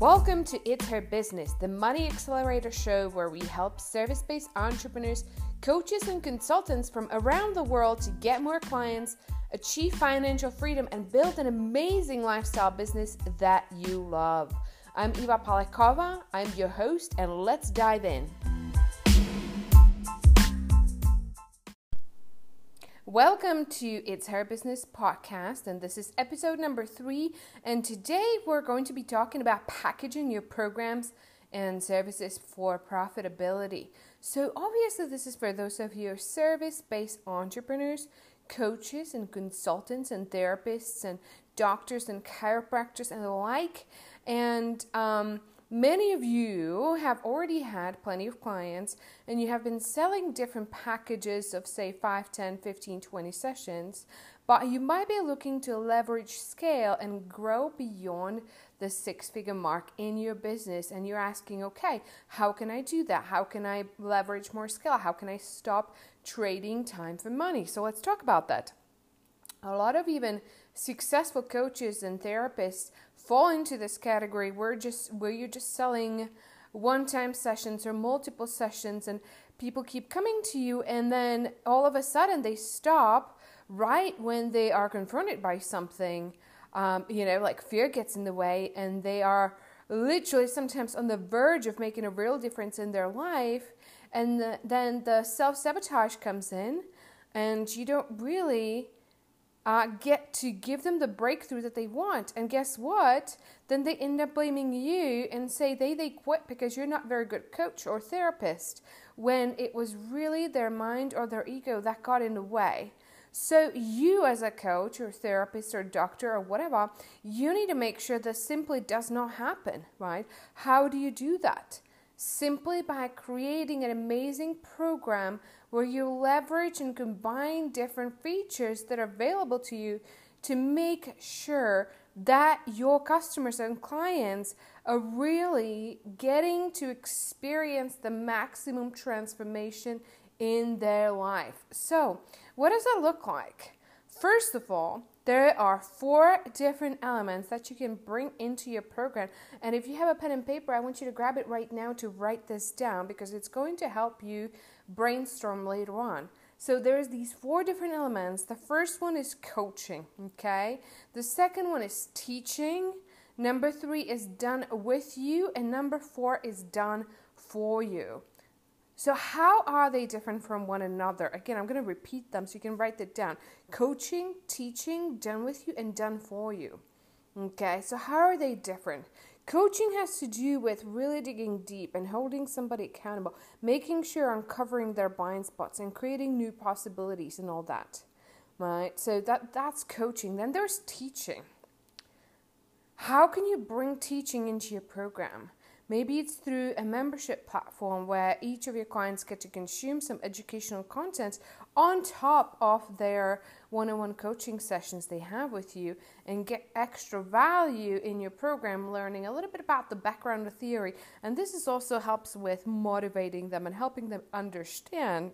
Welcome to It's Her Business, the Money Accelerator show where we help service based entrepreneurs, coaches, and consultants from around the world to get more clients, achieve financial freedom, and build an amazing lifestyle business that you love. I'm Eva Palakova, I'm your host, and let's dive in. Welcome to It's Her Business podcast, and this is episode number three. And today we're going to be talking about packaging your programs and services for profitability. So, obviously, this is for those of you service based entrepreneurs, coaches, and consultants, and therapists, and doctors, and chiropractors, and the like. And um, Many of you have already had plenty of clients and you have been selling different packages of, say, 5, 10, 15, 20 sessions, but you might be looking to leverage scale and grow beyond the six figure mark in your business. And you're asking, okay, how can I do that? How can I leverage more scale? How can I stop trading time for money? So let's talk about that. A lot of even successful coaches and therapists fall into this category where just where you're just selling one-time sessions or multiple sessions and people keep coming to you and then all of a sudden they stop right when they are confronted by something. Um, you know like fear gets in the way and they are literally sometimes on the verge of making a real difference in their life and the, then the self-sabotage comes in and you don't really uh, get to give them the breakthrough that they want. And guess what? Then they end up blaming you and say they they quit because you're not very good coach or therapist when it was really their mind or their ego that got in the way. So you as a coach or therapist or doctor or whatever, you need to make sure this simply does not happen, right? How do you do that? Simply by creating an amazing program where you leverage and combine different features that are available to you to make sure that your customers and clients are really getting to experience the maximum transformation in their life. So, what does that look like? First of all, there are four different elements that you can bring into your program. And if you have a pen and paper, I want you to grab it right now to write this down because it's going to help you brainstorm later on. So there's these four different elements. The first one is coaching, okay? The second one is teaching. Number 3 is done with you and number 4 is done for you. So, how are they different from one another? Again, I'm going to repeat them so you can write that down. Coaching, teaching, done with you, and done for you. Okay, so how are they different? Coaching has to do with really digging deep and holding somebody accountable, making sure uncovering their blind spots and creating new possibilities and all that. Right? So that that's coaching. Then there's teaching. How can you bring teaching into your program? Maybe it's through a membership platform where each of your clients get to consume some educational content on top of their one on one coaching sessions they have with you and get extra value in your program, learning a little bit about the background of theory. And this is also helps with motivating them and helping them understand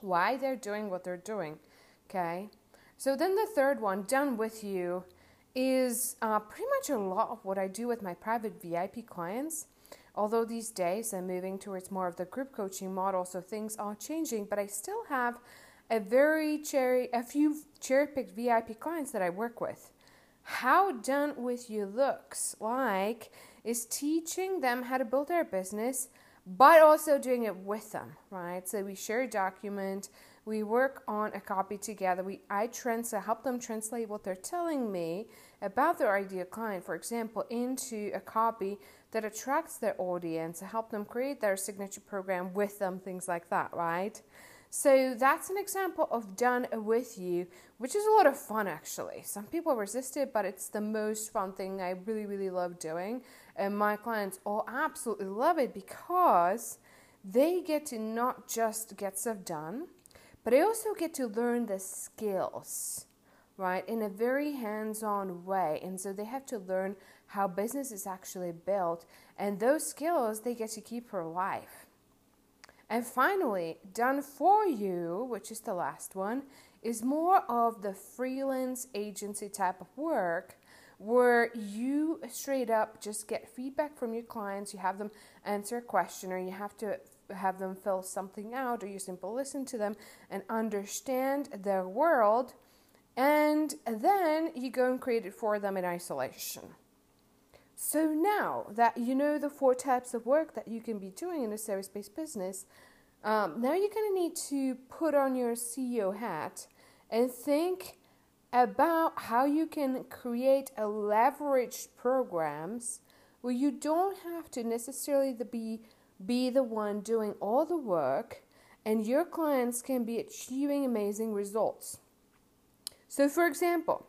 why they're doing what they're doing. Okay? So then the third one, done with you is uh, pretty much a lot of what I do with my private VIP clients. Although these days I'm moving towards more of the group coaching model, so things are changing, but I still have a very cherry, a few cherry picked VIP clients that I work with. How done with you looks like is teaching them how to build their business, but also doing it with them, right? So we share a document, we work on a copy together. We I translate help them translate what they're telling me about their ideal client, for example, into a copy that attracts their audience, help them create their signature program with them, things like that, right? So that's an example of done with you, which is a lot of fun actually. Some people resist it, but it's the most fun thing I really, really love doing. And my clients all absolutely love it because they get to not just get stuff done, but I also get to learn the skills, right, in a very hands on way. And so they have to learn how business is actually built. And those skills they get to keep for life. And finally, done for you, which is the last one, is more of the freelance agency type of work where you straight up just get feedback from your clients, you have them answer a question, or you have to have them fill something out, or you simply listen to them and understand their world, and then you go and create it for them in isolation. So now that you know the four types of work that you can be doing in a service based business, um, now you're going to need to put on your CEO hat and think about how you can create a leveraged programs where you don't have to necessarily be be the one doing all the work and your clients can be achieving amazing results. So for example,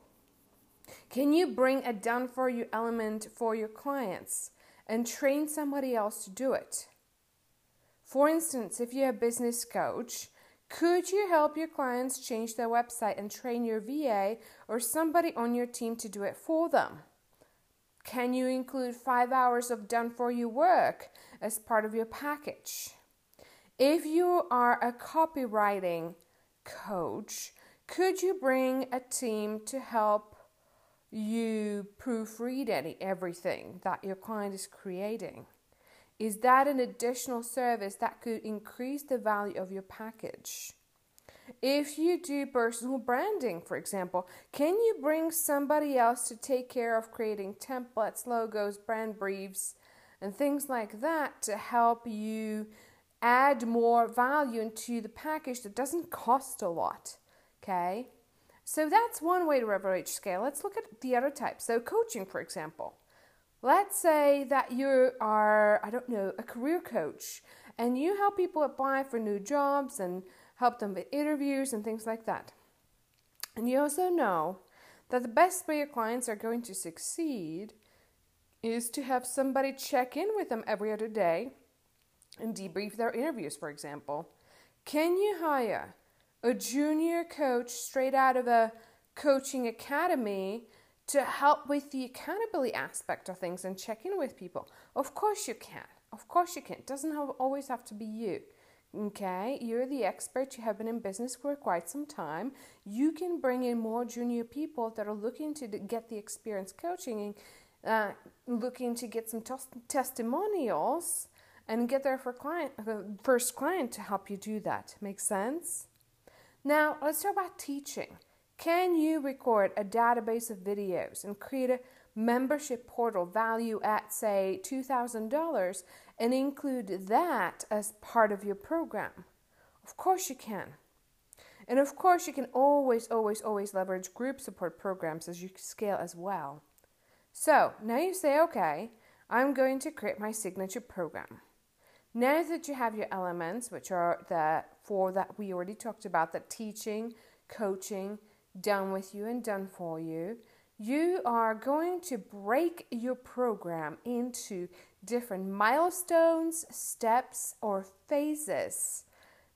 can you bring a done for you element for your clients and train somebody else to do it? For instance, if you're a business coach, could you help your clients change their website and train your VA or somebody on your team to do it for them? Can you include five hours of done for you work as part of your package? If you are a copywriting coach, could you bring a team to help you proofread any, everything that your client is creating? Is that an additional service that could increase the value of your package? If you do personal branding, for example, can you bring somebody else to take care of creating templates, logos, brand briefs, and things like that to help you add more value into the package that doesn't cost a lot? Okay? So that's one way to leverage scale. Let's look at the other type. So, coaching, for example. Let's say that you are, I don't know, a career coach and you help people apply for new jobs and help them with interviews and things like that. And you also know that the best way your clients are going to succeed is to have somebody check in with them every other day and debrief their interviews, for example. Can you hire a junior coach straight out of a coaching academy to help with the accountability aspect of things and check in with people. Of course you can. Of course you can. It doesn't have, always have to be you. Okay, you're the expert, you have been in business for quite some time. You can bring in more junior people that are looking to get the experience coaching and uh, looking to get some tos- testimonials and get their client, uh, first client to help you do that. Make sense? Now, let's talk about teaching. Can you record a database of videos and create a membership portal value at, say, $2,000 and include that as part of your program? Of course, you can. And of course, you can always, always, always leverage group support programs as you scale as well. So now you say, okay, I'm going to create my signature program. Now that you have your elements, which are the four that we already talked about, the teaching, coaching, done with you and done for you, you are going to break your program into different milestones, steps, or phases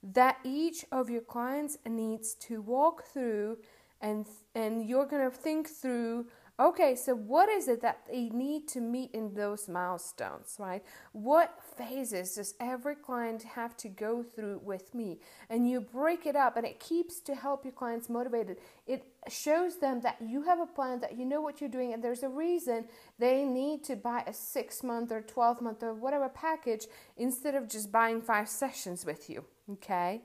that each of your clients needs to walk through and and you're going to think through Okay, so what is it that they need to meet in those milestones, right? What phases does every client have to go through with me? And you break it up and it keeps to help your clients motivated. It shows them that you have a plan, that you know what you're doing, and there's a reason they need to buy a six month or 12 month or whatever package instead of just buying five sessions with you, okay?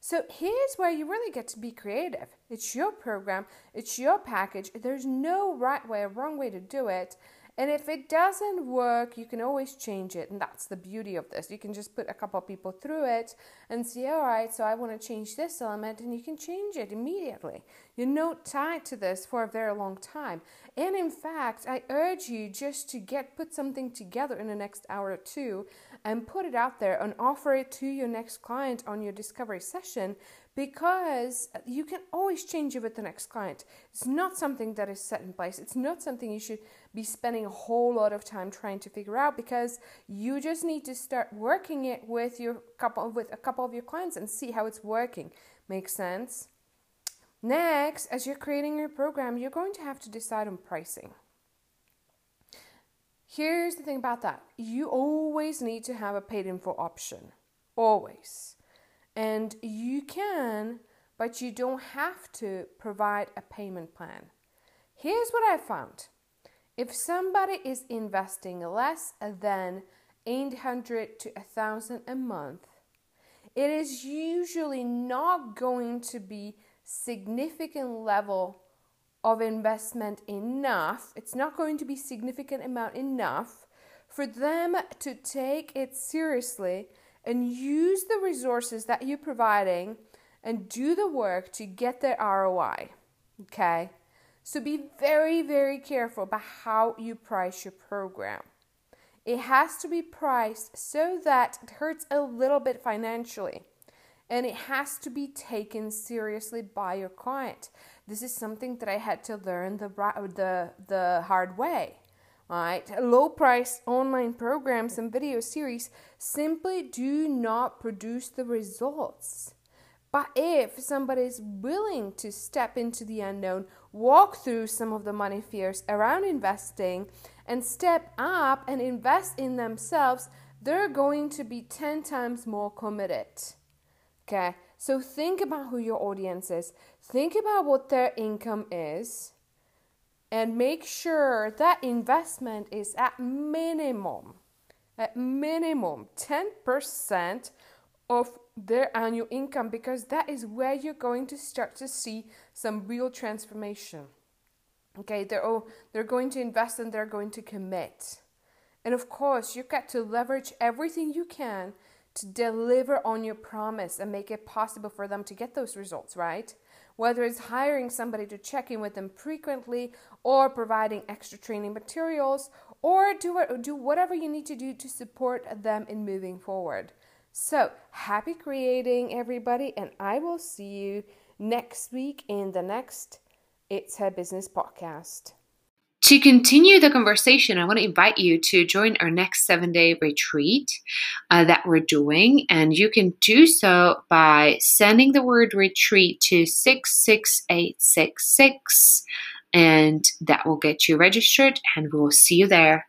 So here's where you really get to be creative. It's your program, it's your package. There's no right way or wrong way to do it. And if it doesn't work, you can always change it. And that's the beauty of this. You can just put a couple of people through it and see, all right, so I want to change this element, and you can change it immediately. You're not tied to this for a very long time. And in fact, I urge you just to get put something together in the next hour or two and put it out there and offer it to your next client on your discovery session because you can always change it with the next client. It's not something that is set in place. It's not something you should be spending a whole lot of time trying to figure out because you just need to start working it with your couple with a couple of your clients and see how it's working. Makes sense? Next, as you're creating your program, you're going to have to decide on pricing. Here's the thing about that you always need to have a paid info option. Always. And you can, but you don't have to provide a payment plan. Here's what I found If somebody is investing less than 800 to 1000 a month, it is usually not going to be significant level of investment enough. It's not going to be significant amount enough for them to take it seriously and use the resources that you're providing and do the work to get their ROI. Okay? So be very, very careful about how you price your program. It has to be priced so that it hurts a little bit financially. And it has to be taken seriously by your client. This is something that I had to learn the, the, the hard way. Right? Low price online programs and video series simply do not produce the results. But if somebody is willing to step into the unknown, walk through some of the money fears around investing, and step up and invest in themselves, they're going to be 10 times more committed. Okay, so think about who your audience is, think about what their income is, and make sure that investment is at minimum, at minimum 10% of their annual income because that is where you're going to start to see some real transformation. Okay, they're all, they're going to invest and they're going to commit. And of course, you've got to leverage everything you can to deliver on your promise and make it possible for them to get those results, right? Whether it's hiring somebody to check in with them frequently or providing extra training materials or do, do whatever you need to do to support them in moving forward. So, happy creating, everybody, and I will see you next week in the next It's Her Business podcast. To continue the conversation, I want to invite you to join our next seven day retreat uh, that we're doing. And you can do so by sending the word retreat to 66866, and that will get you registered. And we will see you there.